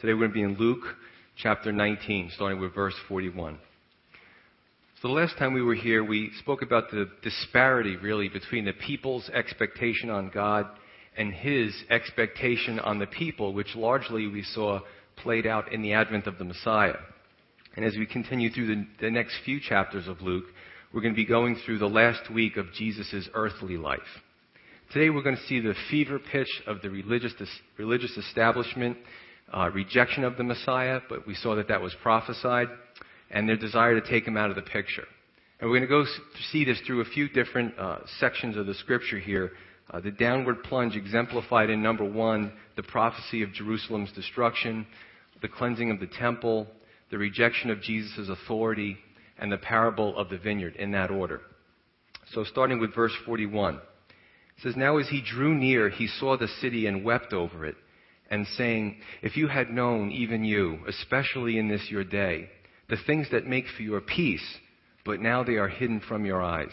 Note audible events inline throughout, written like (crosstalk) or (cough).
Today we're going to be in Luke chapter 19, starting with verse 41. So the last time we were here, we spoke about the disparity really between the people's expectation on God and his expectation on the people, which largely we saw played out in the advent of the Messiah. And as we continue through the, the next few chapters of Luke, we're going to be going through the last week of Jesus' earthly life. Today we're going to see the fever pitch of the religious, religious establishment, uh, rejection of the Messiah, but we saw that that was prophesied, and their desire to take him out of the picture. And we're going to go see this through a few different uh, sections of the scripture here. Uh, the downward plunge exemplified in number one, the prophecy of Jerusalem's destruction, the cleansing of the temple, the rejection of Jesus' authority, and the parable of the vineyard in that order. So starting with verse 41. It says, Now as he drew near, he saw the city and wept over it, and saying, If you had known, even you, especially in this your day, the things that make for your peace, but now they are hidden from your eyes.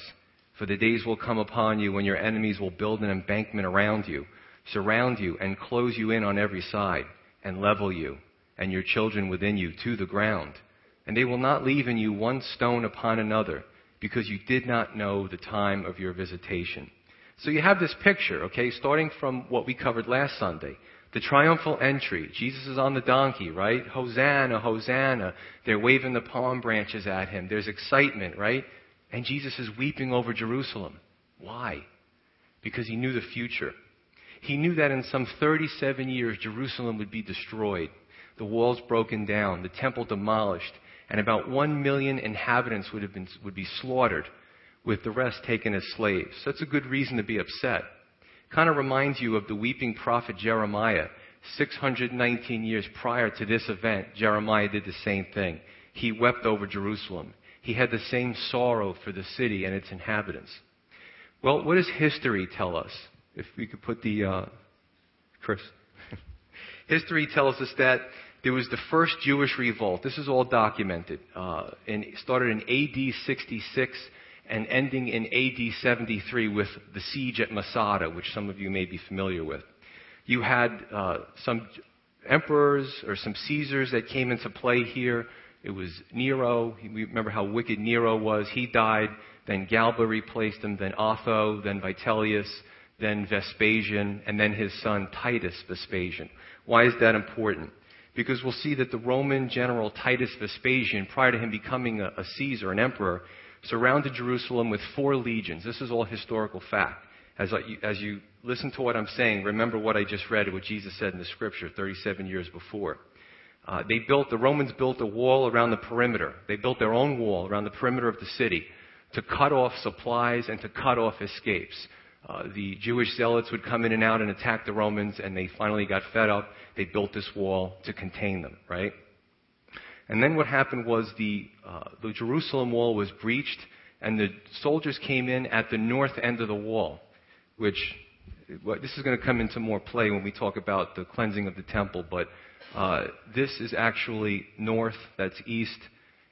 For the days will come upon you when your enemies will build an embankment around you, surround you, and close you in on every side, and level you, and your children within you, to the ground. And they will not leave in you one stone upon another, because you did not know the time of your visitation. So you have this picture, okay, starting from what we covered last Sunday. The triumphal entry. Jesus is on the donkey, right? Hosanna, Hosanna. They're waving the palm branches at him. There's excitement, right? And Jesus is weeping over Jerusalem. Why? Because he knew the future. He knew that in some 37 years, Jerusalem would be destroyed, the walls broken down, the temple demolished, and about one million inhabitants would, have been, would be slaughtered with the rest taken as slaves. So that's a good reason to be upset. Kind of reminds you of the weeping prophet Jeremiah. 619 years prior to this event, Jeremiah did the same thing. He wept over Jerusalem. He had the same sorrow for the city and its inhabitants. Well, what does history tell us? If we could put the, uh, Chris. (laughs) history tells us that there was the first Jewish revolt. This is all documented. Uh, and started in AD 66 and ending in AD 73 with the siege at Masada, which some of you may be familiar with. You had uh, some emperors or some Caesars that came into play here. It was Nero. We remember how wicked Nero was. He died. Then Galba replaced him. Then Otho. Then Vitellius. Then Vespasian. And then his son Titus Vespasian. Why is that important? Because we'll see that the Roman general Titus Vespasian, prior to him becoming a, a Caesar, an emperor, surrounded Jerusalem with four legions. This is all historical fact. As, I, as you listen to what I'm saying, remember what I just read, what Jesus said in the scripture 37 years before. Uh, they built, the Romans built a wall around the perimeter. They built their own wall around the perimeter of the city to cut off supplies and to cut off escapes. Uh, the Jewish zealots would come in and out and attack the Romans, and they finally got fed up. They built this wall to contain them, right? And then what happened was the, uh, the Jerusalem wall was breached, and the soldiers came in at the north end of the wall, which this is going to come into more play when we talk about the cleansing of the temple, but uh, this is actually north, that's east,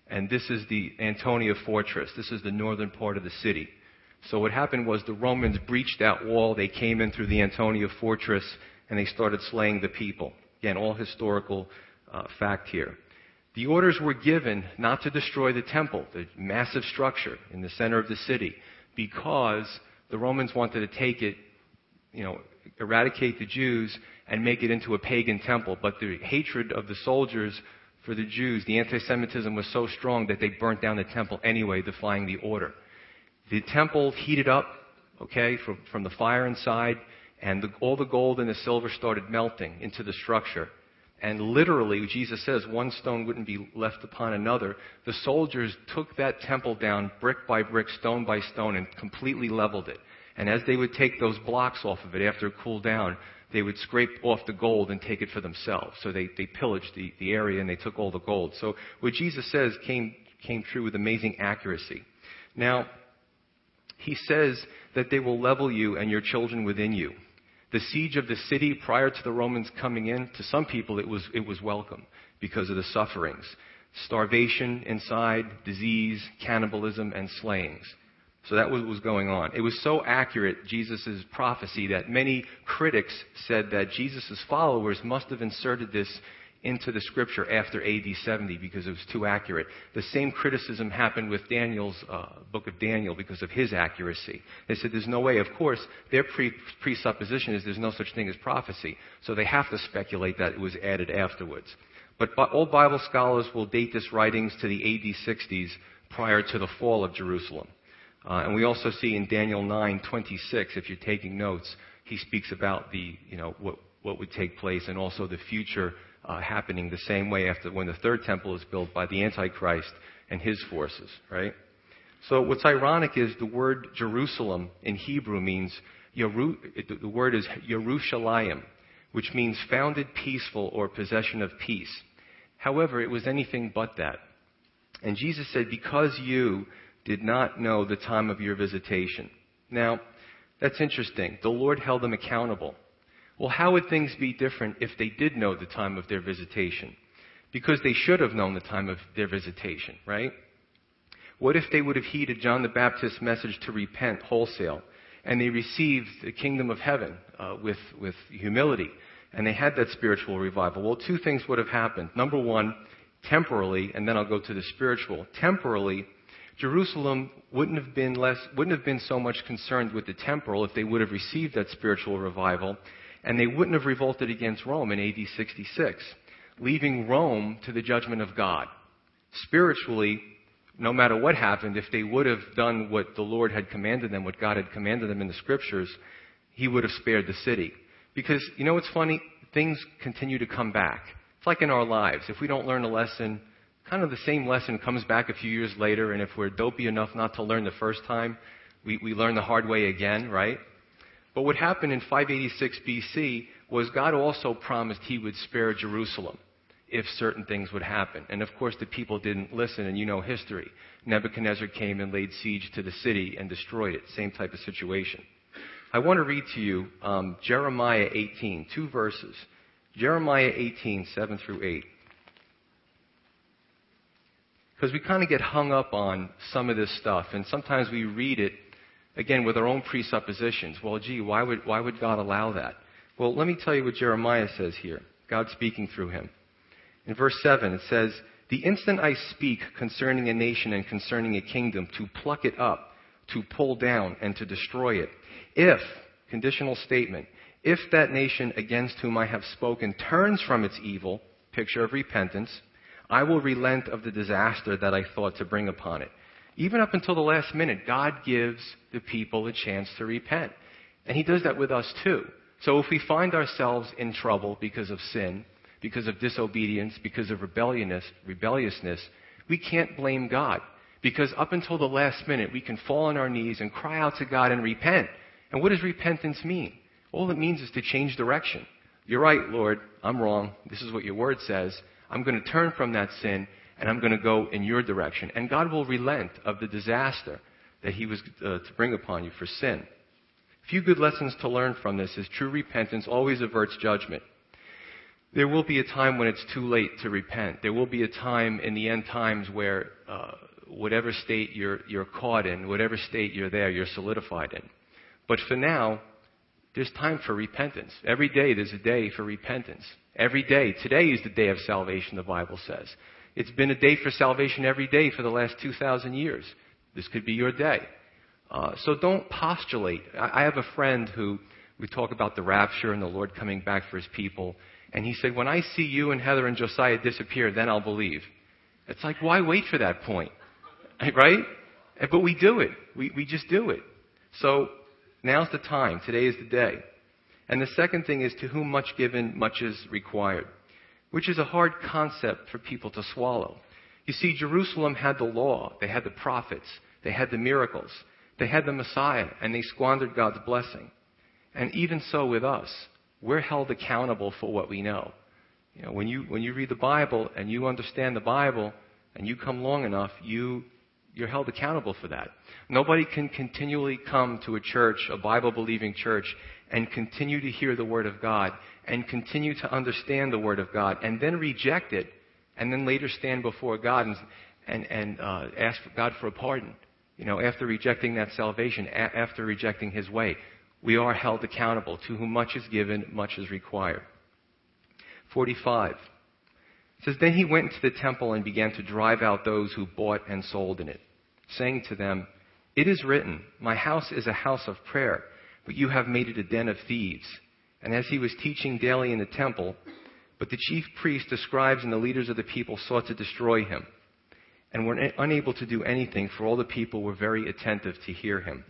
and this is the Antonia fortress. This is the northern part of the city. So what happened was the Romans breached that wall, they came in through the Antonia fortress, and they started slaying the people. Again, all historical uh, fact here. The orders were given not to destroy the temple, the massive structure in the center of the city, because the Romans wanted to take it, you know, eradicate the Jews and make it into a pagan temple. But the hatred of the soldiers for the Jews, the anti Semitism was so strong that they burnt down the temple anyway, defying the order. The temple heated up, okay, from, from the fire inside, and the, all the gold and the silver started melting into the structure. And literally, Jesus says, one stone wouldn't be left upon another. The soldiers took that temple down brick by brick, stone by stone, and completely leveled it. And as they would take those blocks off of it after it cooled down, they would scrape off the gold and take it for themselves. So they, they pillaged the, the area and they took all the gold. So what Jesus says came, came true with amazing accuracy. Now, he says that they will level you and your children within you. The siege of the city prior to the Romans coming in, to some people it was, it was welcome because of the sufferings. Starvation inside, disease, cannibalism, and slayings. So that was what was going on. It was so accurate, Jesus' prophecy, that many critics said that Jesus' followers must have inserted this into the scripture after AD 70 because it was too accurate. The same criticism happened with Daniel's uh, book of Daniel because of his accuracy. They said there's no way. Of course, their pre- presupposition is there's no such thing as prophecy, so they have to speculate that it was added afterwards. But all Bible scholars will date this writings to the AD 60s prior to the fall of Jerusalem. Uh, and we also see in Daniel 9:26, if you're taking notes, he speaks about the, you know, what, what would take place and also the future uh, happening the same way after when the third temple is built by the Antichrist and his forces, right? So what's ironic is the word Jerusalem in Hebrew means, Yeru, the word is Yerushalayim, which means founded peaceful or possession of peace. However, it was anything but that. And Jesus said, because you did not know the time of your visitation. Now, that's interesting. The Lord held them accountable. Well, how would things be different if they did know the time of their visitation? Because they should have known the time of their visitation, right? What if they would have heeded John the Baptist's message to repent wholesale and they received the kingdom of heaven uh, with, with humility and they had that spiritual revival? Well, two things would have happened. Number one, temporally, and then I'll go to the spiritual. Temporally, Jerusalem wouldn't have been less, wouldn't have been so much concerned with the temporal if they would have received that spiritual revival, and they wouldn't have revolted against Rome in AD 66, leaving Rome to the judgment of God. Spiritually, no matter what happened, if they would have done what the Lord had commanded them, what God had commanded them in the scriptures, He would have spared the city. Because, you know what's funny? Things continue to come back. It's like in our lives. If we don't learn a lesson, kind of the same lesson comes back a few years later, and if we're dopey enough not to learn the first time, we, we learn the hard way again, right? But what happened in 586 BC was God also promised he would spare Jerusalem if certain things would happen. And of course, the people didn't listen, and you know history. Nebuchadnezzar came and laid siege to the city and destroyed it. Same type of situation. I want to read to you um, Jeremiah 18, two verses. Jeremiah 18, 7 through 8. Because we kind of get hung up on some of this stuff, and sometimes we read it, again, with our own presuppositions. Well, gee, why would, why would God allow that? Well, let me tell you what Jeremiah says here. God speaking through him. In verse 7, it says, The instant I speak concerning a nation and concerning a kingdom, to pluck it up, to pull down, and to destroy it, if, conditional statement, if that nation against whom I have spoken turns from its evil, picture of repentance, I will relent of the disaster that I thought to bring upon it. Even up until the last minute, God gives the people a chance to repent. And He does that with us too. So if we find ourselves in trouble because of sin, because of disobedience, because of rebelliousness, we can't blame God. Because up until the last minute, we can fall on our knees and cry out to God and repent. And what does repentance mean? All it means is to change direction. You're right, Lord. I'm wrong. This is what your word says. I'm going to turn from that sin and I'm going to go in your direction. And God will relent of the disaster that He was uh, to bring upon you for sin. A few good lessons to learn from this is true repentance always averts judgment. There will be a time when it's too late to repent. There will be a time in the end times where uh, whatever state you're, you're caught in, whatever state you're there, you're solidified in. But for now, there's time for repentance. Every day there's a day for repentance. Every day. Today is the day of salvation, the Bible says. It's been a day for salvation every day for the last 2,000 years. This could be your day. Uh, so don't postulate. I, I have a friend who, we talk about the rapture and the Lord coming back for his people. And he said, when I see you and Heather and Josiah disappear, then I'll believe. It's like, why wait for that point? (laughs) Right? But we do it. We, we just do it. So Now's the time. Today is the day. And the second thing is to whom much given, much is required, which is a hard concept for people to swallow. You see, Jerusalem had the law, they had the prophets, they had the miracles, they had the Messiah, and they squandered God's blessing. And even so with us, we're held accountable for what we know. You know, when you when you read the Bible and you understand the Bible and you come long enough, you you're held accountable for that. Nobody can continually come to a church, a Bible believing church, and continue to hear the Word of God and continue to understand the Word of God and then reject it and then later stand before God and, and, and uh, ask God for a pardon. You know, after rejecting that salvation, a- after rejecting His way, we are held accountable. To whom much is given, much is required. 45. It says, Then he went into the temple and began to drive out those who bought and sold in it, saying to them, It is written, My house is a house of prayer, but you have made it a den of thieves. And as he was teaching daily in the temple, but the chief priests, the scribes, and the leaders of the people sought to destroy him, and were unable to do anything, for all the people were very attentive to hear him.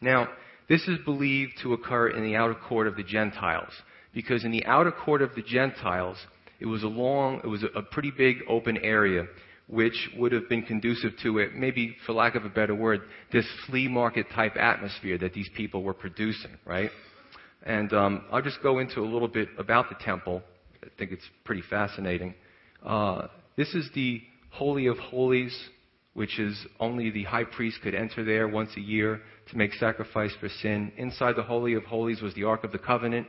Now, this is believed to occur in the outer court of the Gentiles, because in the outer court of the Gentiles, it was a long, it was a pretty big open area, which would have been conducive to it, maybe for lack of a better word, this flea market type atmosphere that these people were producing, right? And um, I'll just go into a little bit about the temple. I think it's pretty fascinating. Uh, this is the Holy of Holies, which is only the high priest could enter there once a year to make sacrifice for sin. Inside the Holy of Holies was the Ark of the Covenant,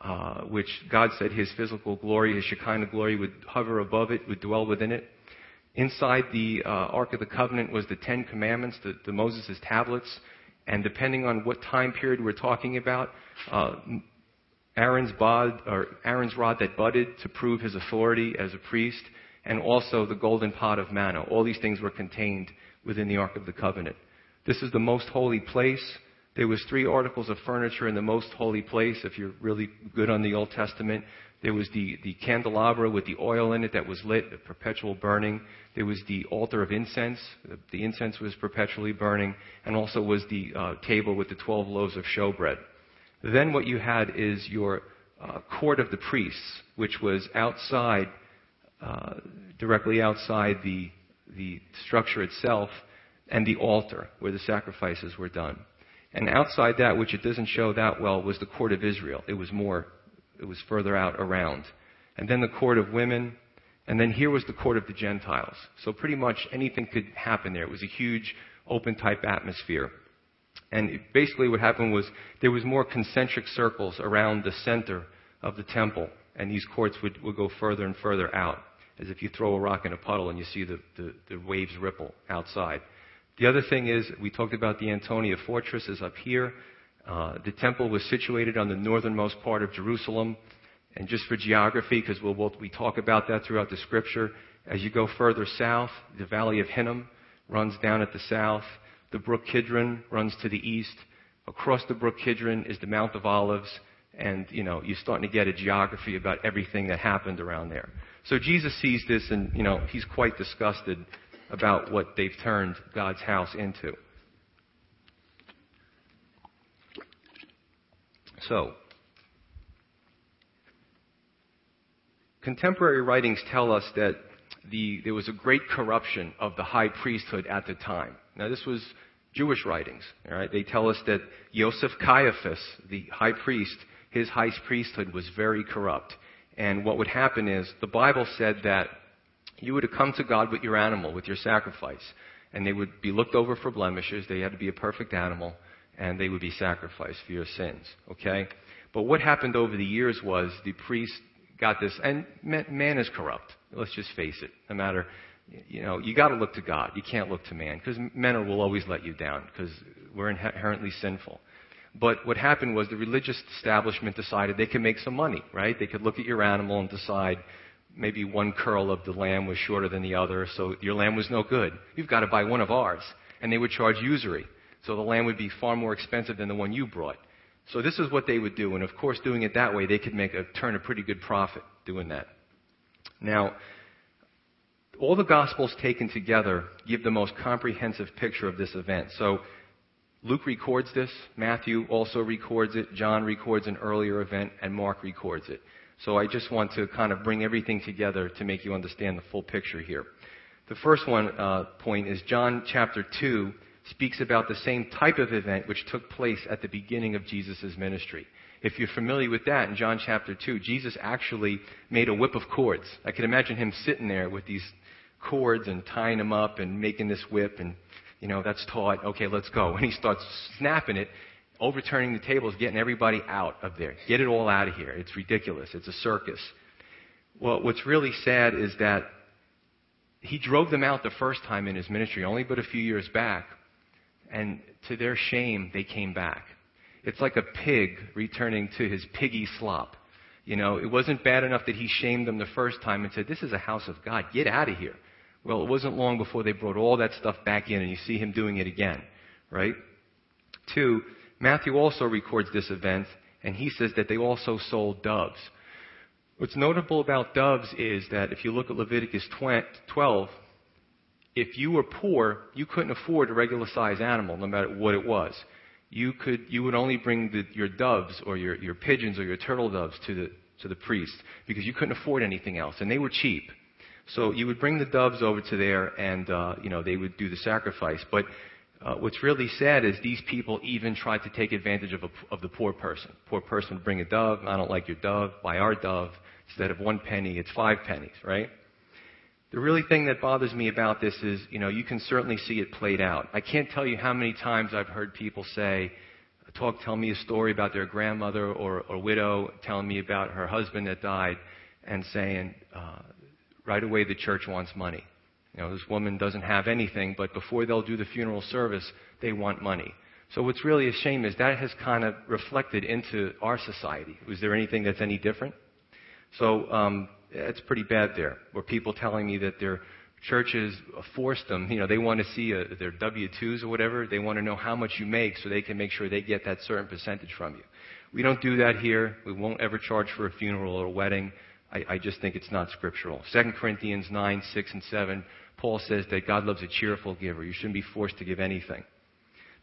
uh, which God said his physical glory, his Shekinah glory, would hover above it, would dwell within it. Inside the uh, Ark of the Covenant was the Ten Commandments, the, the Moses' tablets, and depending on what time period we're talking about, uh, Aaron's, bod, Aaron's rod that budded to prove his authority as a priest, and also the golden pot of manna. All these things were contained within the Ark of the Covenant. This is the most holy place. There was three articles of furniture in the most holy place. If you're really good on the Old Testament, there was the, the candelabra with the oil in it that was lit, the perpetual burning. There was the altar of incense. The, incense was perpetually burning. And also was the uh, table with the 12 loaves of showbread. Then what you had is your uh, court of the priests, which was outside, uh, directly outside the, the structure itself, and the altar where the sacrifices were done. And outside that, which it doesn't show that well, was the court of Israel. It was more it was further out around. And then the court of women, and then here was the court of the Gentiles. So pretty much anything could happen there. It was a huge open type atmosphere. And basically what happened was there was more concentric circles around the center of the temple, and these courts would, would go further and further out, as if you throw a rock in a puddle and you see the, the, the waves ripple outside. The other thing is, we talked about the Antonia Fortress is up here. Uh, the temple was situated on the northernmost part of Jerusalem. And just for geography, because we'll, we'll, we talk about that throughout the scripture, as you go further south, the valley of Hinnom runs down at the south. The brook Kidron runs to the east. Across the brook Kidron is the Mount of Olives. And, you know, you're starting to get a geography about everything that happened around there. So Jesus sees this and, you know, he's quite disgusted about what they've turned God's house into. So, contemporary writings tell us that the, there was a great corruption of the high priesthood at the time. Now, this was Jewish writings. All right? They tell us that Joseph Caiaphas, the high priest, his high priesthood was very corrupt. And what would happen is the Bible said that you would come to God with your animal, with your sacrifice, and they would be looked over for blemishes. They had to be a perfect animal and they would be sacrificed for your sins. Okay? But what happened over the years was the priest got this, and man is corrupt. Let's just face it. No matter, you know, you got to look to God. You can't look to man because men will always let you down because we're inherently sinful. But what happened was the religious establishment decided they could make some money, right? They could look at your animal and decide maybe one curl of the lamb was shorter than the other, so your lamb was no good. You've got to buy one of ours. And they would charge usury. So the lamb would be far more expensive than the one you brought. So this is what they would do. And of course, doing it that way, they could make a turn a pretty good profit doing that. Now, all the Gospels taken together give the most comprehensive picture of this event. So Luke records this, Matthew also records it, John records an earlier event, and Mark records it. So I just want to kind of bring everything together to make you understand the full picture here. The first one uh, point is John chapter 2 speaks about the same type of event which took place at the beginning of Jesus' ministry. If you're familiar with that, in John chapter 2, Jesus actually made a whip of cords. I can imagine him sitting there with these cords and tying them up and making this whip, and, you know, that's taught. Okay, let's go. And he starts snapping it, overturning the tables, getting everybody out of there. Get it all out of here. It's ridiculous. It's a circus. Well, what's really sad is that he drove them out the first time in his ministry, only but a few years back and to their shame, they came back. It's like a pig returning to his piggy slop. You know, it wasn't bad enough that he shamed them the first time and said, This is a house of God. Get out of here. Well, it wasn't long before they brought all that stuff back in, and you see him doing it again, right? Two, Matthew also records this event, and he says that they also sold doves. What's notable about doves is that if you look at Leviticus 12, if you were poor, you couldn't afford a regular size animal, no matter what it was. You could, you would only bring the, your doves or your, your pigeons or your turtle doves to the, to the priest because you couldn't afford anything else, and they were cheap. So you would bring the doves over to there, and uh, you know they would do the sacrifice. But uh, what's really sad is these people even tried to take advantage of, a, of the poor person. Poor person would bring a dove. I don't like your dove. Buy our dove. Instead of one penny, it's five pennies, right? The really thing that bothers me about this is, you know, you can certainly see it played out. I can't tell you how many times I've heard people say, talk, tell me a story about their grandmother or, or widow, telling me about her husband that died, and saying, uh, right away the church wants money. You know, this woman doesn't have anything, but before they'll do the funeral service, they want money. So what's really a shame is that has kind of reflected into our society. Was there anything that's any different? So um, it's pretty bad there. Where people telling me that their churches force them, you know, they want to see a, their W-2s or whatever. They want to know how much you make so they can make sure they get that certain percentage from you. We don't do that here. We won't ever charge for a funeral or a wedding. I, I just think it's not scriptural. 2 Corinthians 9, 6, and 7, Paul says that God loves a cheerful giver. You shouldn't be forced to give anything.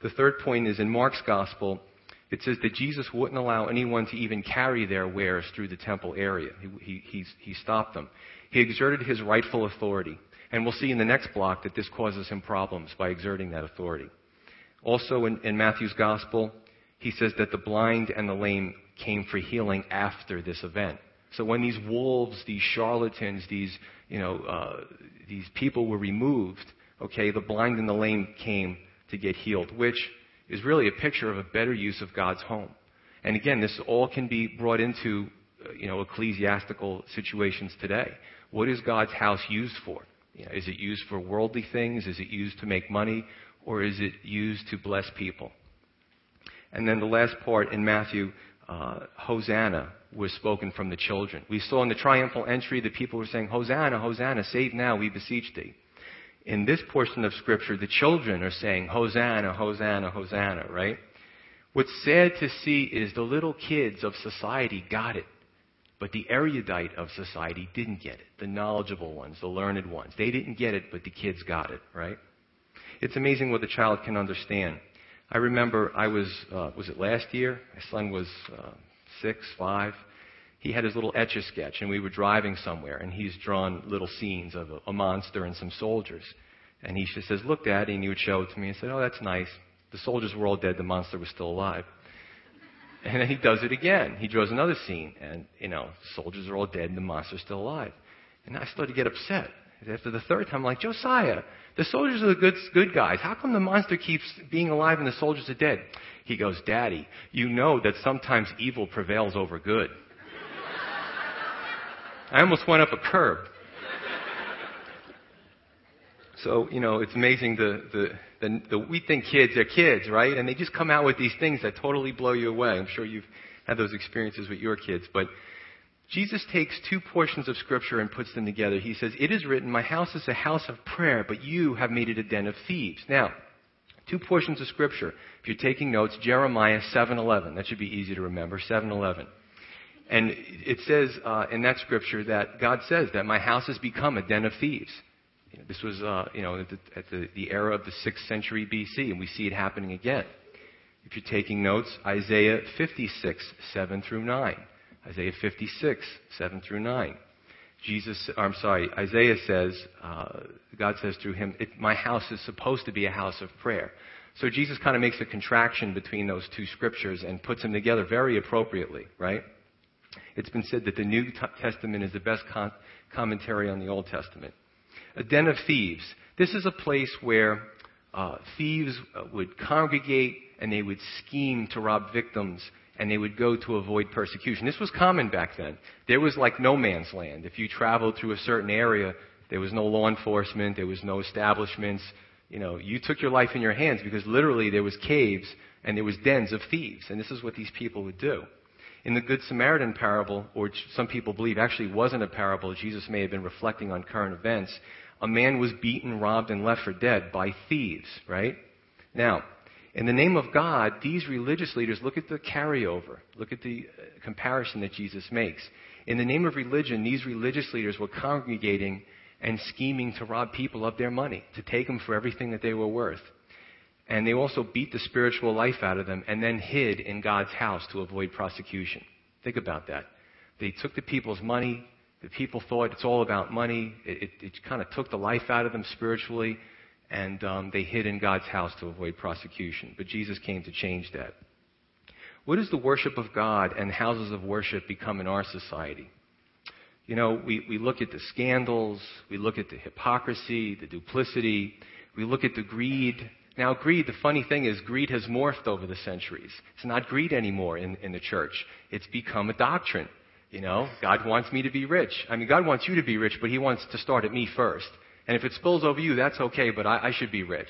The third point is in Mark's gospel, it says that Jesus wouldn't allow anyone to even carry their wares through the temple area. He, he, he, stopped them. He exerted his rightful authority. And we'll see in the next block that this causes him problems by exerting that authority. Also in, in Matthew's gospel, he says that the blind and the lame came for healing after this event. So when these wolves, these charlatans, these, you know, uh, these people were removed, okay, the blind and the lame came to get healed, which is really a picture of a better use of God's home. And again, this all can be brought into, uh, you know, ecclesiastical situations today. What is God's house used for? You know, is it used for worldly things? Is it used to make money? Or is it used to bless people? And then the last part in Matthew, uh, Hosanna was spoken from the children. We saw in the triumphal entry the people were saying, Hosanna, Hosanna, save now, we beseech thee. In this portion of Scripture, the children are saying, Hosanna, Hosanna, Hosanna, right? What's sad to see is the little kids of society got it, but the erudite of society didn't get it. The knowledgeable ones, the learned ones. They didn't get it, but the kids got it, right? It's amazing what the child can understand. I remember I was, uh, was it last year? My son was uh, six, five, he had his little etch a sketch, and we were driving somewhere, and he's drawn little scenes of a, a monster and some soldiers. And he just says, Look, Daddy, and he would show it to me and said, Oh, that's nice. The soldiers were all dead, the monster was still alive. (laughs) And then he does it again. He draws another scene, and, you know, the soldiers are all dead, and the monster's still alive. And I started to get upset. After the third time, I'm like, Josiah, the soldiers are the good, good guys. How come the monster keeps being alive and the soldiers are dead? He goes, Daddy, you know that sometimes evil prevails over good. I almost went up a curb. So, you know, it's amazing the, the, the, the, we think kids are kids, right? And they just come out with these things that totally blow you away. I'm sure you've had those experiences with your kids. But Jesus takes two portions of Scripture and puts them together. He says, It is written, My house is a house of prayer, but you have made it a den of thieves. Now, two portions of Scripture. If you're taking notes, Jeremiah 7.11. That should be easy to remember. 7.11. And it says uh, in that scripture that God says that my house has become a den of thieves. You know, this was, uh, you know, at, the, at the, the era of the 6th century BC, and we see it happening again. If you're taking notes, Isaiah 56, 7 through 9. Isaiah 56, 7 through 9. Jesus, I'm sorry, Isaiah says, uh, God says through him, my house is supposed to be a house of prayer. So Jesus kind of makes a contraction between those two scriptures and puts them together very appropriately, right? It's been said that the New Testament is the best con- commentary on the Old Testament. A den of thieves. This is a place where uh, thieves uh, would congregate and they would scheme to rob victims and they would go to avoid persecution. This was common back then. There was like no man's land. If you traveled through a certain area, there was no law enforcement, there was no establishments. You know, you took your life in your hands because literally there was caves and there was dens of thieves, and this is what these people would do. In the Good Samaritan parable, or some people believe actually wasn't a parable, Jesus may have been reflecting on current events, a man was beaten, robbed, and left for dead by thieves, right? Now, in the name of God, these religious leaders, look at the carryover. Look at the uh, comparison that Jesus makes. In the name of religion, these religious leaders were congregating and scheming to rob people of their money, to take them for everything that they were worth. And they also beat the spiritual life out of them and then hid in God's house to avoid prosecution. Think about that. They took the people's money. The people thought it's all about money. It, it, it kind of took the life out of them spiritually and um, they hid in God's house to avoid prosecution. But Jesus came to change that. What does the worship of God and houses of worship become in our society? You know, we, we look at the scandals, we look at the hypocrisy, the duplicity, we look at the greed. Now, greed, the funny thing is, greed has morphed over the centuries. It's not greed anymore in, in the church. It's become a doctrine. You know, God wants me to be rich. I mean, God wants you to be rich, but He wants to start at me first. And if it spills over you, that's okay, but I, I should be rich.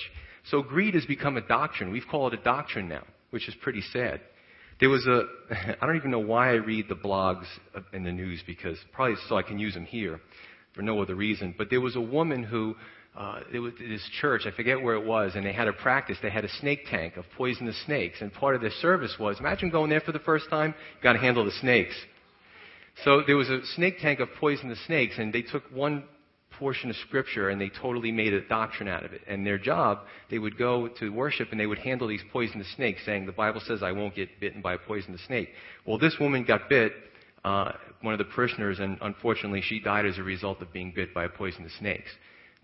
So greed has become a doctrine. We've called it a doctrine now, which is pretty sad. There was a, (laughs) I don't even know why I read the blogs in the news because probably so I can use them here for no other reason. But there was a woman who, uh, was this church, I forget where it was, and they had a practice. They had a snake tank of poisonous snakes, and part of their service was, imagine going there for the first time, you got to handle the snakes. So there was a snake tank of poisonous snakes, and they took one portion of Scripture and they totally made a doctrine out of it. And their job, they would go to worship and they would handle these poisonous snakes, saying, The Bible says I won't get bitten by a poisonous snake. Well, this woman got bit, uh, one of the parishioners, and unfortunately she died as a result of being bit by a poisonous snake.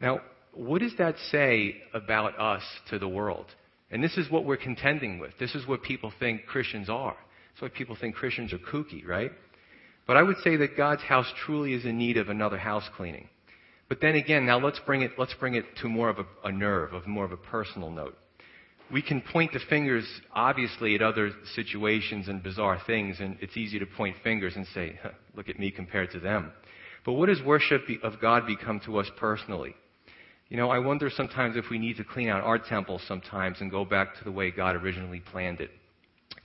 Now, what does that say about us to the world? And this is what we're contending with. This is what people think Christians are. That's why people think Christians are kooky, right? But I would say that God's house truly is in need of another house cleaning. But then again, now let's bring it, let's bring it to more of a, a nerve, of more of a personal note. We can point the fingers, obviously, at other situations and bizarre things, and it's easy to point fingers and say, look at me compared to them. But what does worship of God become to us personally? You know, I wonder sometimes if we need to clean out our temple sometimes and go back to the way God originally planned it.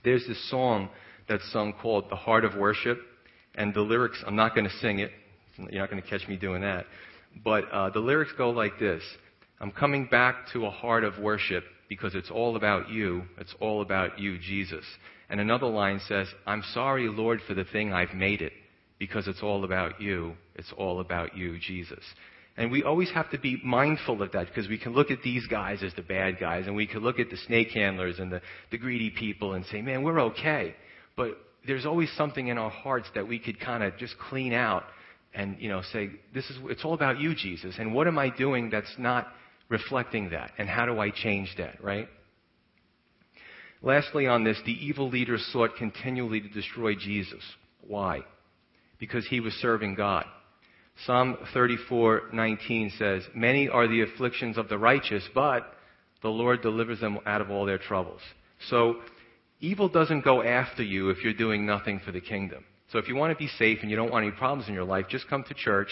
There's this song that's sung called The Heart of Worship, and the lyrics, I'm not going to sing it. You're not going to catch me doing that. But uh, the lyrics go like this I'm coming back to a heart of worship because it's all about you. It's all about you, Jesus. And another line says, I'm sorry, Lord, for the thing I've made it because it's all about you. It's all about you, Jesus. And we always have to be mindful of that because we can look at these guys as the bad guys and we can look at the snake handlers and the, the greedy people and say, man, we're okay. But there's always something in our hearts that we could kind of just clean out and you know say this is it's all about you jesus and what am i doing that's not reflecting that? And how do i change that? Right? Lastly on this the evil leaders sought continually to destroy jesus. Why? Because he was serving god psalm 34:19 says many are the afflictions of the righteous but the lord delivers them out of all their troubles so evil doesn't go after you if you're doing nothing for the kingdom so if you want to be safe and you don't want any problems in your life, just come to church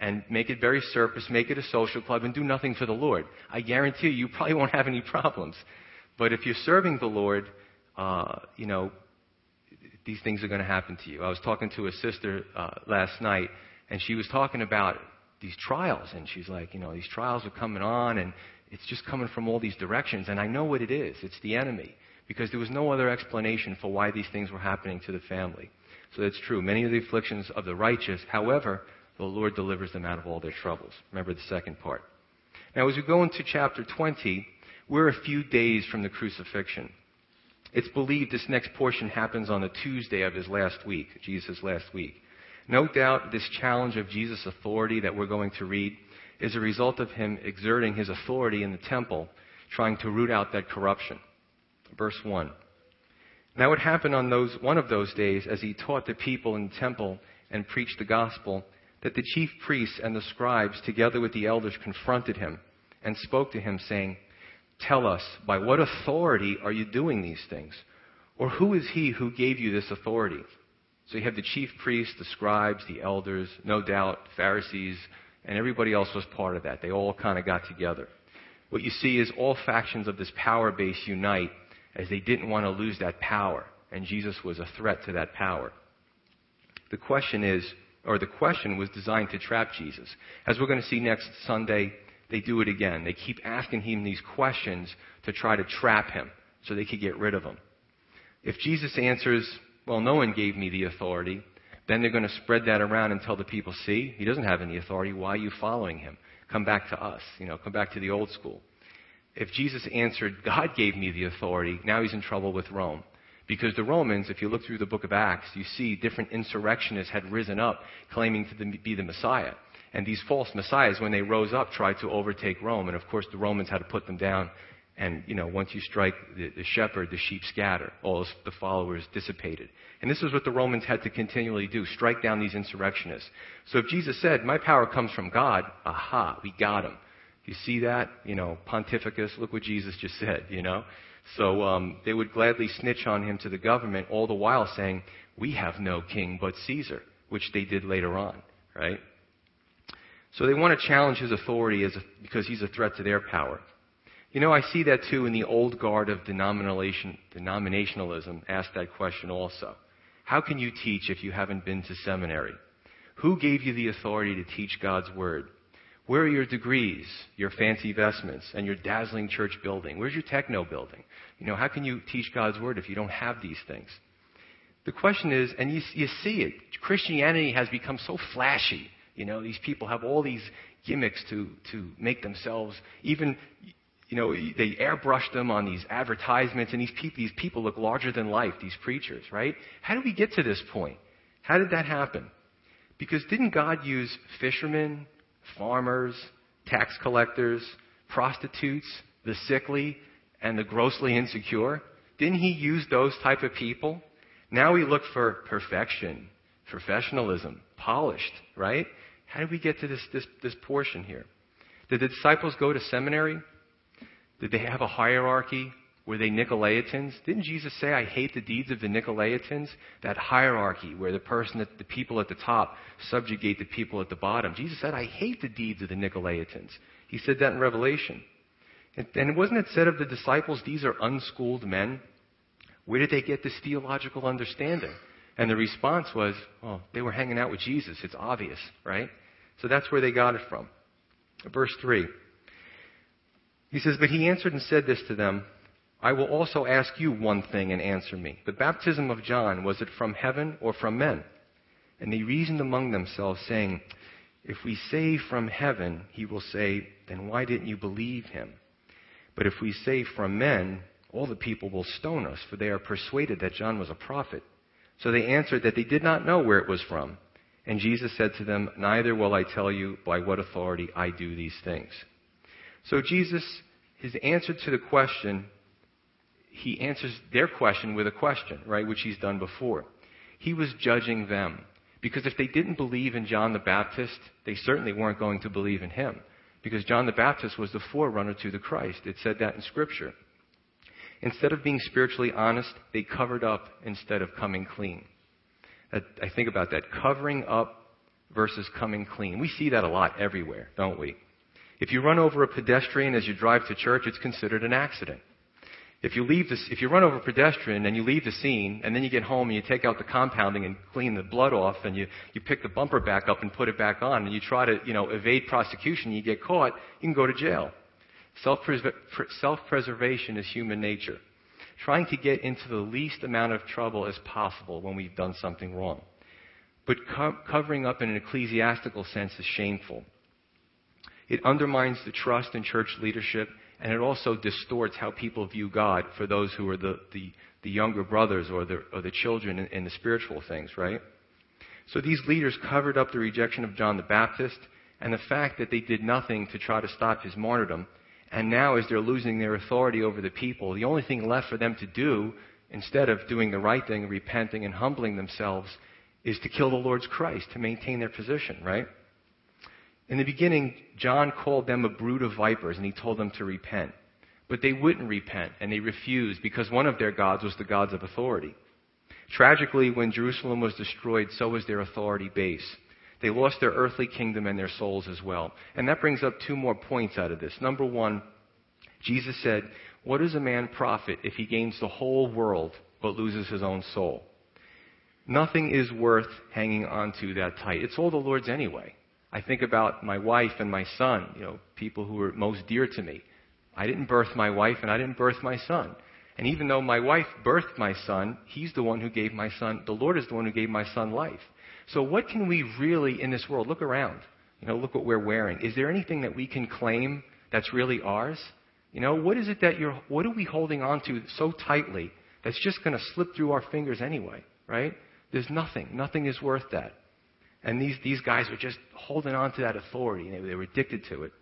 and make it very surface, make it a social club, and do nothing for the Lord. I guarantee you, you probably won't have any problems. But if you're serving the Lord, uh, you know, these things are going to happen to you. I was talking to a sister uh, last night, and she was talking about these trials, and she's like, you know, these trials are coming on, and it's just coming from all these directions, and I know what it is. It's the enemy, because there was no other explanation for why these things were happening to the family. So that's true. Many of the afflictions of the righteous, however, the Lord delivers them out of all their troubles. Remember the second part. Now, as we go into chapter 20, we're a few days from the crucifixion. It's believed this next portion happens on the Tuesday of his last week, Jesus' last week. No doubt this challenge of Jesus' authority that we're going to read is a result of him exerting his authority in the temple, trying to root out that corruption. Verse 1. Now it happened on those, one of those days as he taught the people in the temple and preached the gospel that the chief priests and the scribes, together with the elders, confronted him and spoke to him, saying, Tell us, by what authority are you doing these things? Or who is he who gave you this authority? So you have the chief priests, the scribes, the elders, no doubt, Pharisees, and everybody else was part of that. They all kind of got together. What you see is all factions of this power base unite as they didn't want to lose that power. and Jesus was a threat to that power. The question is, or the question was designed to trap Jesus. As we're going to see next Sunday, they do it again. They keep asking him these questions to try to trap him so they could get rid of him. If Jesus answers, well, no one gave me the authority, then they're going to spread that around and tell the people, see, he doesn't have any authority. Why are you following him? Come back to us. You know, come back to the old school. If Jesus answered, God gave me the authority, now he's in trouble with Rome. Because the Romans, if you look through the book of Acts, you see different insurrectionists had risen up claiming to be the Messiah. And these false messiahs, when they rose up, tried to overtake Rome. And of course, the Romans had to put them down. And, you know, once you strike the, the shepherd, the sheep scatter. All the followers dissipated. And this is what the Romans had to continually do strike down these insurrectionists. So if Jesus said, My power comes from God, aha, we got him. You see that? You know, pontificus, look what Jesus just said, you know? So um, they would gladly snitch on him to the government, all the while saying, We have no king but Caesar, which they did later on, right? So they want to challenge his authority a, because he's a threat to their power. You know, I see that too in the old guard of denomination, denominationalism ask that question also. How can you teach if you haven't been to seminary? Who gave you the authority to teach God's word? Where are your degrees, your fancy vestments, and your dazzling church building? Where's your techno building? You know, how can you teach God's word if you don't have these things? The question is, and you, you see it, Christianity has become so flashy. You know, these people have all these gimmicks to, to make themselves, even, you know, they airbrush them on these advertisements, and these, pe- these people look larger than life, these preachers, right? How did we get to this point? How did that happen? Because didn't God use fishermen, farmers, tax collectors, prostitutes, the sickly, and the grossly insecure? Didn't he use those type of people? Now we look for perfection, professionalism, polished, right? How did we get to this, this, this portion here? Did the disciples go to seminary? Did they have a hierarchy? Were they Nicolaitans? Didn't Jesus say, I hate the deeds of the Nicolaitans? That hierarchy where the person, the people at the top subjugate the people at the bottom. Jesus said, I hate the deeds of the Nicolaitans. He said that in Revelation. And, and wasn't it said of the disciples, these are unschooled men? Where did they get this theological understanding? And the response was, well, they were hanging out with Jesus. It's obvious, right? So that's where they got it from. Verse 3. He says, But he answered and said this to them I will also ask you one thing and answer me. The baptism of John, was it from heaven or from men? And they reasoned among themselves, saying, If we say from heaven, he will say, Then why didn't you believe him? But if we say from men, all the people will stone us, for they are persuaded that John was a prophet. So they answered that they did not know where it was from. And Jesus said to them, Neither will I tell you by what authority I do these things. So Jesus, his answer to the question he answers their question with a question, right, which he's done before. He was judging them. Because if they didn't believe in John the Baptist, they certainly weren't going to believe in him. Because John the Baptist was the forerunner to the Christ. It said that in Scripture. Instead of being spiritually honest, they covered up instead of coming clean. I think about that. Covering up versus coming clean. We see that a lot everywhere, don't we? If you run over a pedestrian as you drive to church, it's considered an accident. If you leave this, if you run over a pedestrian and you leave the scene, and then you get home and you take out the compounding and clean the blood off, and you, you pick the bumper back up and put it back on, and you try to, you know, evade prosecution, you get caught, you can go to jail. Self-preservation is human nature. Trying to get into the least amount of trouble as possible when we've done something wrong. But co- covering up in an ecclesiastical sense is shameful. It undermines the trust in church leadership and it also distorts how people view God for those who are the, the, the younger brothers or the, or the children in, in the spiritual things, right? So these leaders covered up the rejection of John the Baptist and the fact that they did nothing to try to stop his martyrdom. And now, as they're losing their authority over the people, the only thing left for them to do, instead of doing the right thing, repenting and humbling themselves, is to kill the Lord's Christ to maintain their position, right? In the beginning, John called them a brood of vipers and he told them to repent. But they wouldn't repent and they refused because one of their gods was the gods of authority. Tragically, when Jerusalem was destroyed, so was their authority base. They lost their earthly kingdom and their souls as well. And that brings up two more points out of this. Number one, Jesus said, What does a man profit if he gains the whole world but loses his own soul. Nothing is worth hanging on to that tight. It's all the Lord's anyway. I think about my wife and my son, you know, people who are most dear to me. I didn't birth my wife and I didn't birth my son. And even though my wife birthed my son, he's the one who gave my son, the Lord is the one who gave my son life. So what can we really in this world, look around, you know, look what we're wearing. Is there anything that we can claim that's really ours? You know, what is it that you're, what are we holding on to so tightly that's just going to slip through our fingers anyway, right? There's nothing. Nothing is worth that. And these, these guys were just holding on to that authority. They, they were addicted to it.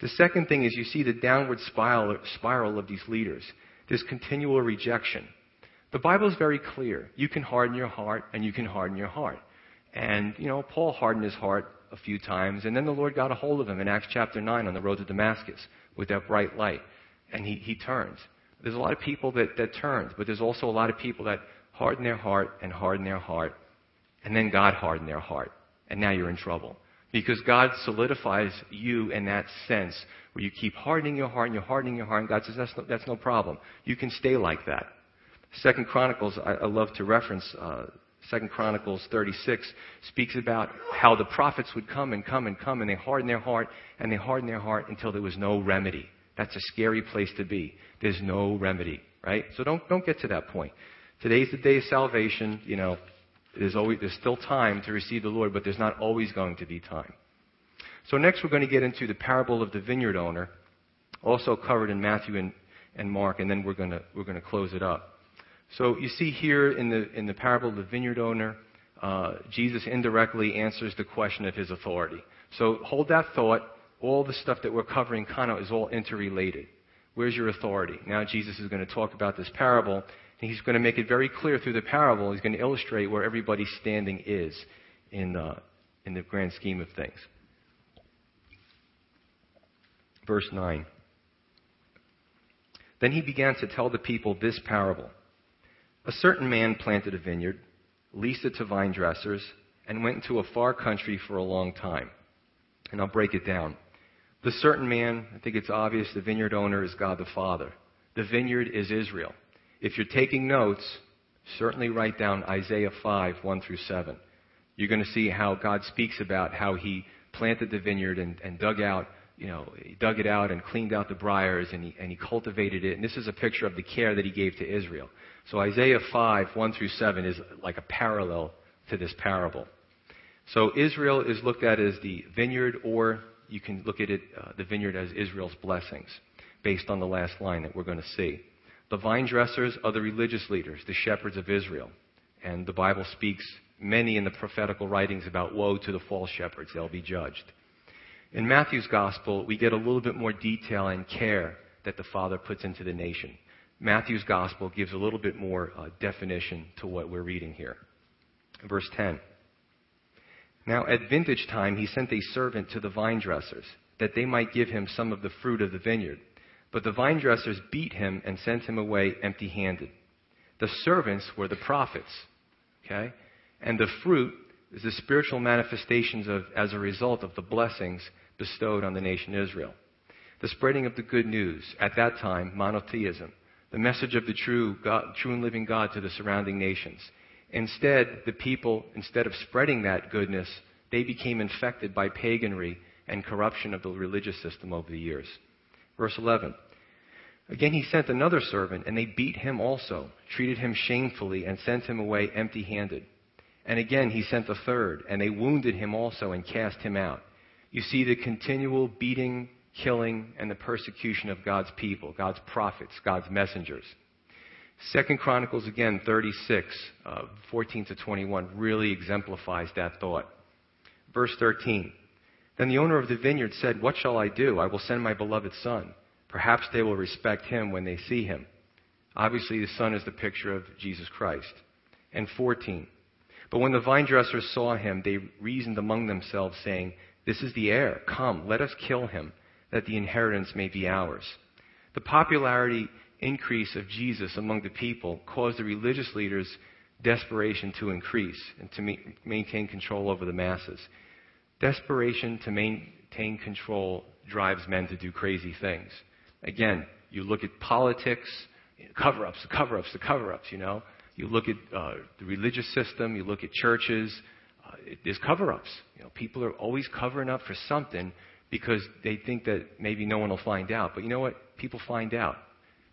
The second thing is you see the downward spiral, spiral of these leaders. This continual rejection. The Bible is very clear. You can harden your heart and you can harden your heart. And, you know, Paul hardened his heart a few times, and then the Lord got a hold of him in Acts chapter 9 on the road to Damascus with that bright light. And he, he turns. There's a lot of people that, that turn, but there's also a lot of people that harden their heart and harden their heart, and then God hardened their heart. And now you're in trouble. Because God solidifies you in that sense where you keep hardening your heart and you're hardening your heart, and God says, that's no, that's no problem. You can stay like that. Second Chronicles, I, I love to reference, uh, Second Chronicles 36 speaks about how the prophets would come and come and come and they harden their heart and they harden their heart until there was no remedy. That's a scary place to be. There's no remedy, right? So don't, don't get to that point. Today's the day of salvation. You know, there's, always, there's still time to receive the Lord, but there's not always going to be time. So next we're going to get into the parable of the vineyard owner, also covered in Matthew and, and Mark, and then we're going to, we're going to close it up. So you see here in the, in the parable of the vineyard owner, uh, Jesus indirectly answers the question of his authority. So hold that thought. All the stuff that we're covering kind of is all interrelated. Where's your authority? Now Jesus is going to talk about this parable, he's going to make it very clear through the parable. He's going to illustrate where everybody's standing is in the, in the grand scheme of things. Verse 9. Then he began to tell the people this parable. A certain man planted a vineyard, leased it to vine dressers, and went into a far country for a long time. And I'll break it down. The certain man, I think it's obvious, the vineyard owner is God the Father. The vineyard is Israel. If you're taking notes, certainly write down Isaiah 5, 1 through 7. You're going to see how God speaks about how he planted the vineyard and, and dug out, you know, he dug it out and cleaned out the briars and he, and he cultivated it. And this is a picture of the care that he gave to Israel. So Isaiah 5, 1 through 7 is like a parallel to this parable. So Israel is looked at as the vineyard, or you can look at it, uh, the vineyard as Israel's blessings, based on the last line that we're going to see. The vine dressers are the religious leaders, the shepherds of Israel. And the Bible speaks many in the prophetical writings about woe to the false shepherds, they'll be judged. In Matthew's gospel, we get a little bit more detail and care that the Father puts into the nation. Matthew's gospel gives a little bit more uh, definition to what we're reading here. Verse 10. Now at vintage time he sent a servant to the vine dressers, that they might give him some of the fruit of the vineyard. But the vine dressers beat him and sent him away empty handed. The servants were the prophets. Okay? And the fruit is the spiritual manifestations of, as a result of the blessings bestowed on the nation Israel. The spreading of the good news, at that time, monotheism, the message of the true, God, true and living God to the surrounding nations. Instead, the people, instead of spreading that goodness, they became infected by paganry and corruption of the religious system over the years. Verse 11. Again, he sent another servant, and they beat him also, treated him shamefully, and sent him away empty handed. And again, he sent a third, and they wounded him also and cast him out. You see the continual beating, killing, and the persecution of God's people, God's prophets, God's messengers. Second Chronicles, again, 36, uh, 14 to 21, really exemplifies that thought. Verse 13. Then the owner of the vineyard said, What shall I do? I will send my beloved son. Perhaps they will respect him when they see him. Obviously, the son is the picture of Jesus Christ. And 14. But when the vine dressers saw him, they reasoned among themselves, saying, This is the heir. Come, let us kill him, that the inheritance may be ours. The popularity increase of Jesus among the people caused the religious leaders' desperation to increase and to maintain control over the masses. Desperation to maintain control drives men to do crazy things. Again, you look at politics, cover ups, the cover ups, the cover ups, you know. You look at uh, the religious system, you look at churches, uh, there's cover ups. You know, people are always covering up for something because they think that maybe no one will find out. But you know what? People find out.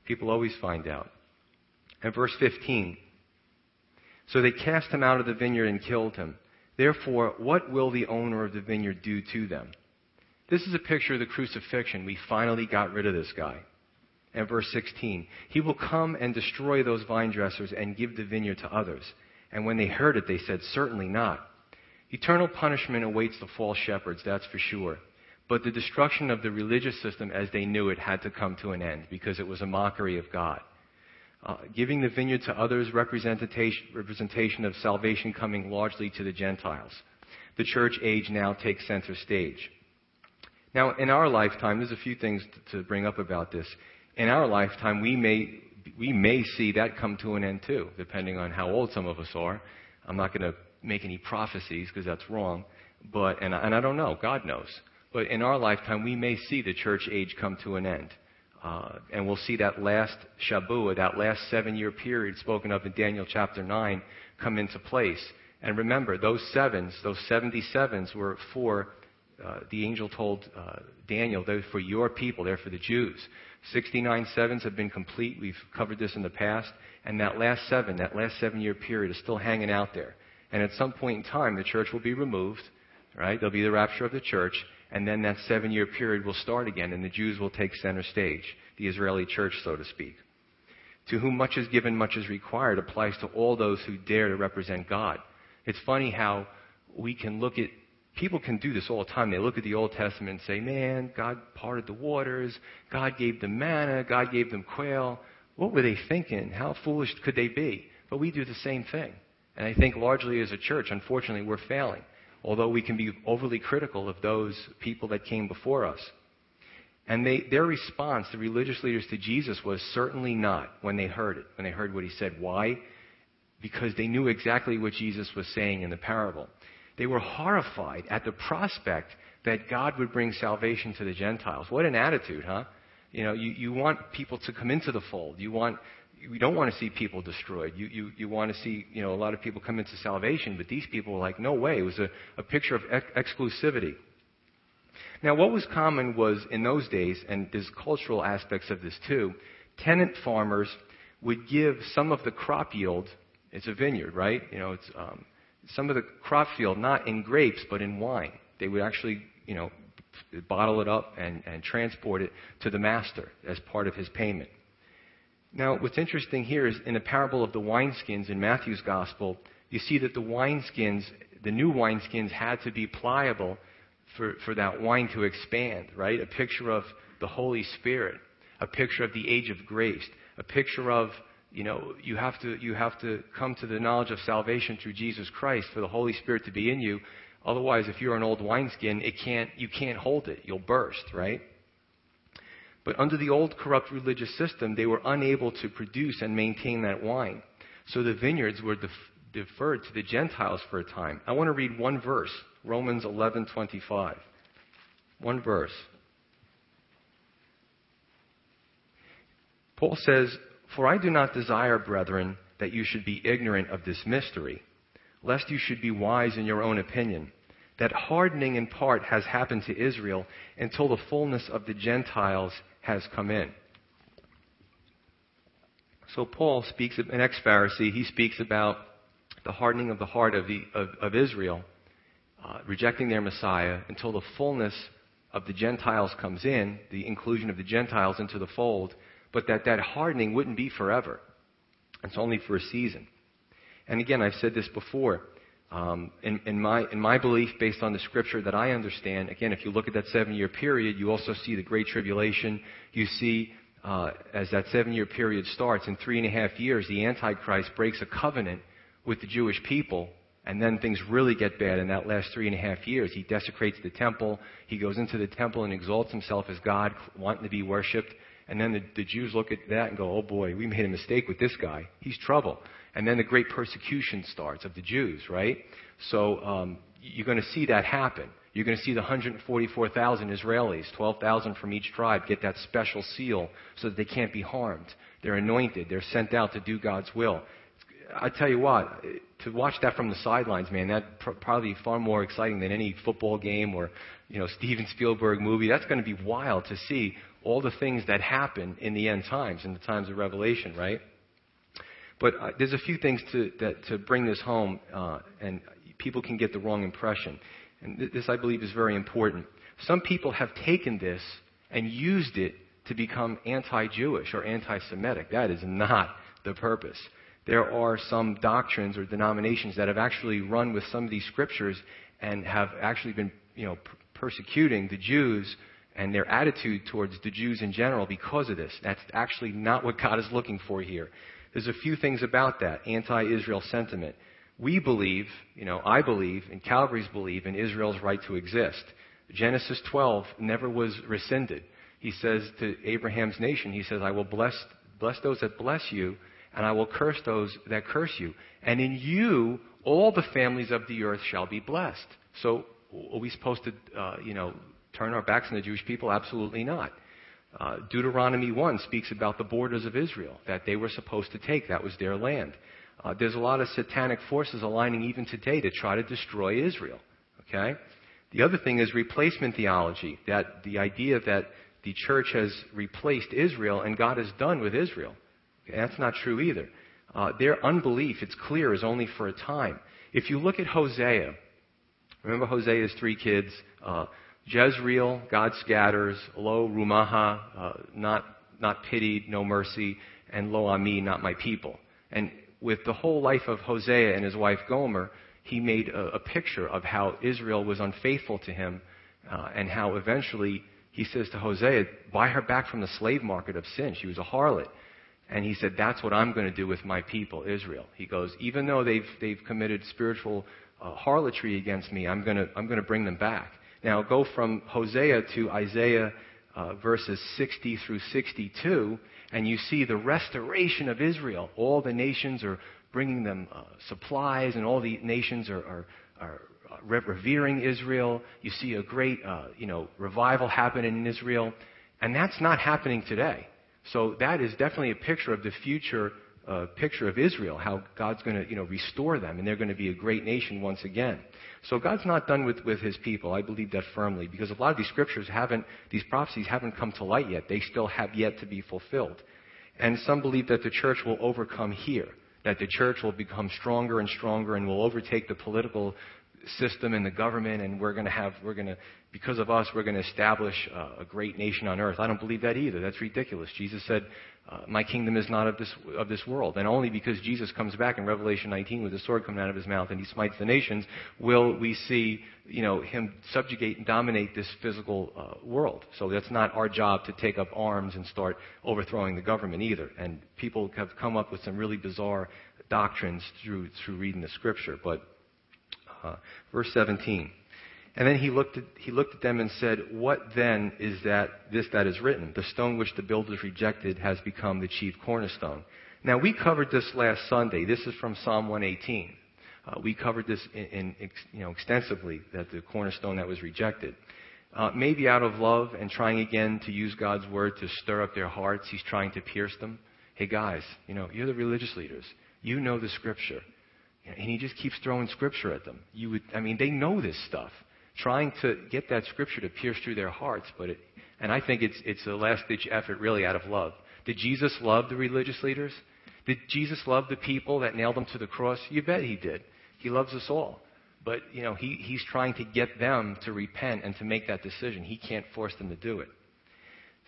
People always find out. And verse 15 So they cast him out of the vineyard and killed him. Therefore, what will the owner of the vineyard do to them? This is a picture of the crucifixion. We finally got rid of this guy. And verse 16 He will come and destroy those vine dressers and give the vineyard to others. And when they heard it, they said, Certainly not. Eternal punishment awaits the false shepherds, that's for sure. But the destruction of the religious system as they knew it had to come to an end because it was a mockery of God. Uh, giving the vineyard to others, representation, representation of salvation coming largely to the Gentiles. The church age now takes center stage. Now, in our lifetime, there's a few things to bring up about this. In our lifetime, we may, we may see that come to an end too, depending on how old some of us are. I'm not going to make any prophecies because that's wrong. But, and, and I don't know, God knows. But in our lifetime, we may see the church age come to an end. Uh, and we'll see that last Shabuah, that last seven year period spoken of in Daniel chapter 9, come into place. And remember, those sevens, those 77s were for, uh, the angel told uh, Daniel, they're for your people, they're for the Jews. 69 sevens have been complete. We've covered this in the past. And that last seven, that last seven year period is still hanging out there. And at some point in time, the church will be removed, right? There'll be the rapture of the church and then that seven year period will start again, and the Jews will take center stage, the Israeli church, so to speak. To whom much is given, much is required applies to all those who dare to represent God. It's funny how we can look at people can do this all the time. They look at the Old Testament and say, Man, God parted the waters, God gave them manna, God gave them quail. What were they thinking? How foolish could they be? But we do the same thing. And I think largely as a church, unfortunately, we're failing although we can be overly critical of those people that came before us. And they, their response, the religious leaders to Jesus, was certainly not when they heard it, when they heard what he said. Why? Because they knew exactly what Jesus was saying in the parable. They were horrified at the prospect that God would bring salvation to the Gentiles. What an attitude, huh? You know, you, you want people to come into the fold. You want we don't want to see people destroyed. You, you, you want to see, you know, a lot of people come into salvation, but these people were like, no way. It was a, a picture of ex- exclusivity. Now, what was common was in those days, and there's cultural aspects of this too, tenant farmers would give some of the crop yield, it's a vineyard, right? You know, it's um, some of the crop field not in grapes, but in wine. They would actually, you know, bottle it up and, and transport it to the master as part of his payment. Now, what's interesting here is in the parable of the wineskins in Matthew's gospel, you see that the wineskins, the new wineskins, had to be pliable for, for that wine to expand, right? A picture of the Holy Spirit, a picture of the age of grace, a picture of, you know, you have to, you have to come to the knowledge of salvation through Jesus Christ for the Holy Spirit to be in you. Otherwise, if you're an old wineskin, it can't, you can't hold it. You'll burst, right? But under the old corrupt religious system, they were unable to produce and maintain that wine. So the vineyards were def- deferred to the Gentiles for a time. I want to read one verse, Romans 11:25. One verse. Paul says, "For I do not desire, brethren, that you should be ignorant of this mystery, lest you should be wise in your own opinion." that hardening in part has happened to Israel until the fullness of the Gentiles has come in. So Paul speaks, an ex-Pharisee, he speaks about the hardening of the heart of, the, of, of Israel, uh, rejecting their Messiah until the fullness of the Gentiles comes in, the inclusion of the Gentiles into the fold, but that that hardening wouldn't be forever. It's only for a season. And again, I've said this before. Um, in, in, my, in my belief, based on the scripture that I understand, again, if you look at that seven year period, you also see the Great Tribulation. You see, uh, as that seven year period starts, in three and a half years, the Antichrist breaks a covenant with the Jewish people, and then things really get bad in that last three and a half years. He desecrates the temple. He goes into the temple and exalts himself as God, wanting to be worshipped. And then the, the Jews look at that and go, oh boy, we made a mistake with this guy. He's trouble. And then the great persecution starts of the Jews, right? So um, you're going to see that happen. You're going to see the 144,000 Israelis, 12,000 from each tribe, get that special seal so that they can't be harmed. They're anointed. They're sent out to do God's will. I tell you what, to watch that from the sidelines, man, that pr- probably far more exciting than any football game or you know Steven Spielberg movie. That's going to be wild to see all the things that happen in the end times, in the times of Revelation, right? But uh, there's a few things to that to bring this home, uh, and people can get the wrong impression. And th- this, I believe, is very important. Some people have taken this and used it to become anti-Jewish or anti-Semitic. That is not the purpose there are some doctrines or denominations that have actually run with some of these scriptures and have actually been, you know, persecuting the Jews and their attitude towards the Jews in general because of this. That's actually not what God is looking for here. There's a few things about that anti-Israel sentiment. We believe, you know, I believe, and Calvary's believe in Israel's right to exist. Genesis 12 never was rescinded. He says to Abraham's nation, he says, I will bless, bless those that bless you and I will curse those that curse you. And in you, all the families of the earth shall be blessed. So, are we supposed to, uh, you know, turn our backs on the Jewish people? Absolutely not. Uh, Deuteronomy 1 speaks about the borders of Israel, that they were supposed to take. That was their land. Uh, there's a lot of satanic forces aligning even today to try to destroy Israel. Okay? The other thing is replacement theology, that the idea that the church has replaced Israel and God is done with Israel. That's not true either. Uh, their unbelief, it's clear, is only for a time. If you look at Hosea, remember Hosea's three kids? Uh, Jezreel, God scatters. Lo Ruhamah, uh, not, not pitied, no mercy. And Lo Ammi, not my people. And with the whole life of Hosea and his wife Gomer, he made a, a picture of how Israel was unfaithful to him uh, and how eventually he says to Hosea, buy her back from the slave market of sin. She was a harlot. And he said, That's what I'm going to do with my people, Israel. He goes, Even though they've, they've committed spiritual uh, harlotry against me, I'm going to I'm going to bring them back. Now, go from Hosea to Isaiah uh, verses 60 through 62, and you see the restoration of Israel. All the nations are bringing them uh, supplies, and all the nations are, are, are uh, revering Israel. You see a great, uh, you know, revival happening in Israel, and that's not happening today. So that is definitely a picture of the future uh, picture of Israel, how God's going to, you know, restore them, and they're going to be a great nation once again. So God's not done with, with His people. I believe that firmly, because a lot of these scriptures haven't, these prophecies haven't come to light yet. They still have yet to be fulfilled. And some believe that the church will overcome here, that the church will become stronger and stronger and will overtake the political system and the government, and we're going to have, we're going to, because of us, we're going to establish uh, a great nation on earth. I don't believe that either. That's ridiculous. Jesus said, uh, "My kingdom is not of this of this world." And only because Jesus comes back in Revelation 19 with a sword coming out of his mouth and he smites the nations, will we see, you know, him subjugate and dominate this physical uh, world. So that's not our job to take up arms and start overthrowing the government either. And people have come up with some really bizarre doctrines through through reading the scripture, but uh, verse 17. And then he looked, at, he looked at them and said, What then is that this that is written? The stone which the builders rejected has become the chief cornerstone. Now we covered this last Sunday. This is from Psalm 118. Uh, we covered this in, in, you know, extensively, that the cornerstone that was rejected. Uh, maybe out of love and trying again to use God's word to stir up their hearts, he's trying to pierce them. Hey guys, you know, you're the religious leaders. You know the scripture. And he just keeps throwing scripture at them. You would, I mean, they know this stuff. Trying to get that scripture to pierce through their hearts, but it, and I think it's, it's a last ditch effort really out of love. Did Jesus love the religious leaders? Did Jesus love the people that nailed him to the cross? You bet he did. He loves us all. But, you know, he, he's trying to get them to repent and to make that decision. He can't force them to do it.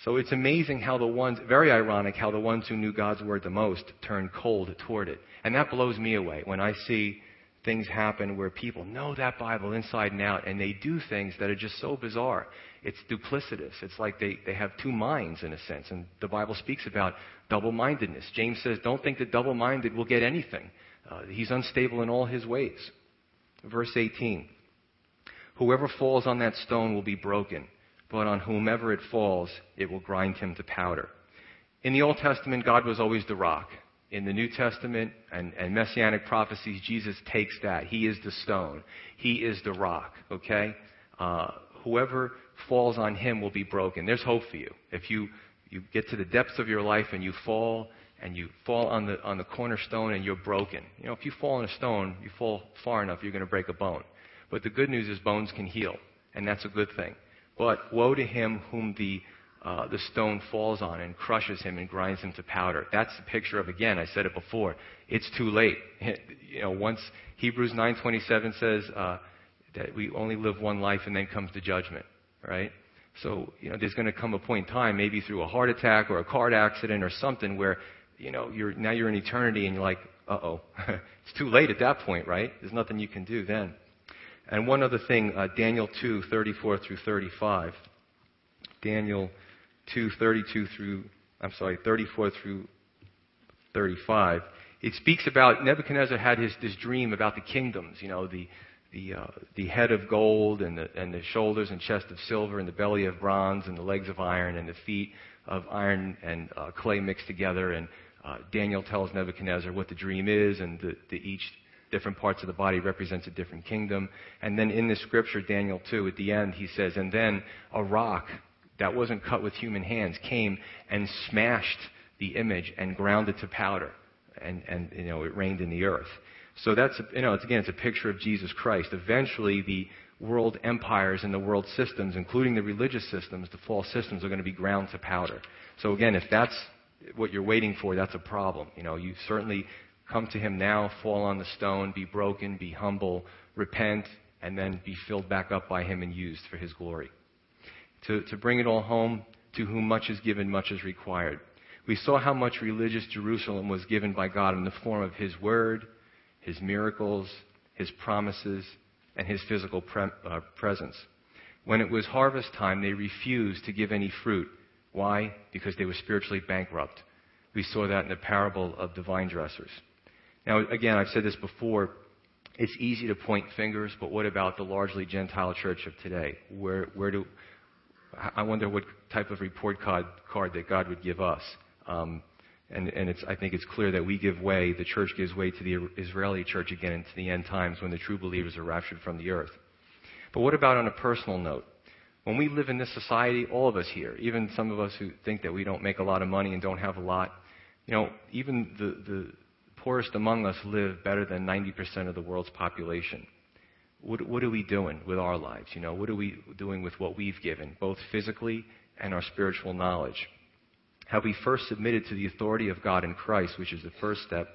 So it's amazing how the ones, very ironic, how the ones who knew God's word the most turned cold toward it. And that blows me away when I see things happen where people know that Bible inside and out and they do things that are just so bizarre. It's duplicitous. It's like they, they have two minds in a sense. And the Bible speaks about double mindedness. James says, Don't think that double minded will get anything. Uh, he's unstable in all his ways. Verse 18 Whoever falls on that stone will be broken but on whomever it falls, it will grind him to powder. In the Old Testament, God was always the rock. In the New Testament and, and Messianic prophecies, Jesus takes that. He is the stone. He is the rock, okay? Uh, whoever falls on him will be broken. There's hope for you. If you, you get to the depths of your life and you fall and you fall on the, on the cornerstone and you're broken. You know, if you fall on a stone, you fall far enough, you're going to break a bone. But the good news is bones can heal, and that's a good thing. But woe to him whom the, uh, the stone falls on and crushes him and grinds him to powder. That's the picture of, again, I said it before, it's too late. (laughs) You know, once Hebrews 9.27 says uh, that we only live one life and then comes the judgment, right? So, you know, there's going to come a point in time, maybe through a heart attack or a car accident or something where, you know, you're, now you're in eternity and you're like, uh-oh. (laughs) it's too late at that point, right? There's nothing you can do then. And one other thing, uh, Daniel 2:34 through 35. Daniel 2, 32 through, I'm sorry, 34 through 35. It speaks about Nebuchadnezzar had his, this dream about the kingdoms, you know, the, the, uh, the head of gold and the, and the shoulders and chest of silver and the belly of bronze and the legs of iron and the feet of iron and uh, clay mixed together. And uh, Daniel tells Nebuchadnezzar what the dream is and the, the each different parts of the body represents a different kingdom. And then in the scripture, Daniel 2, at the end, he says, and then a rock that wasn't cut with human hands came and smashed the image and ground it to powder. And, and you know, it rained in the earth. So that's, you know, it's, again, it's a picture of Jesus Christ. Eventually, the world empires and the world systems, including the religious systems, the false systems, are going to be ground to powder. So again, if that's what you're waiting for, that's a problem. You know, you certainly come to Him now, fall on the stone, be broken, be humble, repent, and then be filled back up by Him and used for His glory. To, to bring it all home, to whom much is given, much is required. We saw how much religious Jerusalem was given by God in the form of His Word, his miracles, his promises, and his physical pre- uh, presence. When it was harvest time, they refused to give any fruit. Why? Because they were spiritually bankrupt. We saw that in the parable of the vine dressers. Now, again, I've said this before. It's easy to point fingers, but what about the largely Gentile church of today? Where, where do, I wonder what type of report card, card that God would give us. Um, and, and I think it's clear that we give way, the church gives way to the Israeli church again into the end times when the true believers are raptured from the earth. But what about on a personal note? When we live in this society, all of us here, even some of us who think that we don't make a lot of money and don't have a lot, you know, even the, the poorest among us live better than 90% of the world's population. What, what are we doing with our lives? You know, what are we doing with what we've given, both physically and our spiritual knowledge? Have we first submitted to the authority of God in Christ, which is the first step?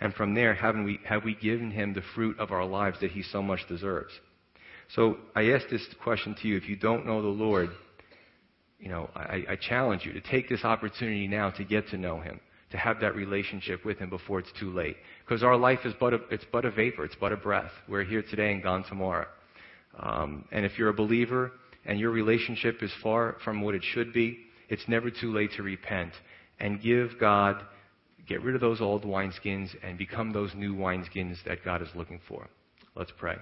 And from there, haven't we, have we given him the fruit of our lives that he so much deserves? So I ask this question to you. If you don't know the Lord, you know, I, I challenge you to take this opportunity now to get to know him, to have that relationship with him before it's too late. Because our life is but a, it's but a vapor, it's but a breath. We're here today and gone tomorrow. Um, and if you're a believer and your relationship is far from what it should be, it's never too late to repent and give God, get rid of those old wineskins and become those new wineskins that God is looking for. Let's pray.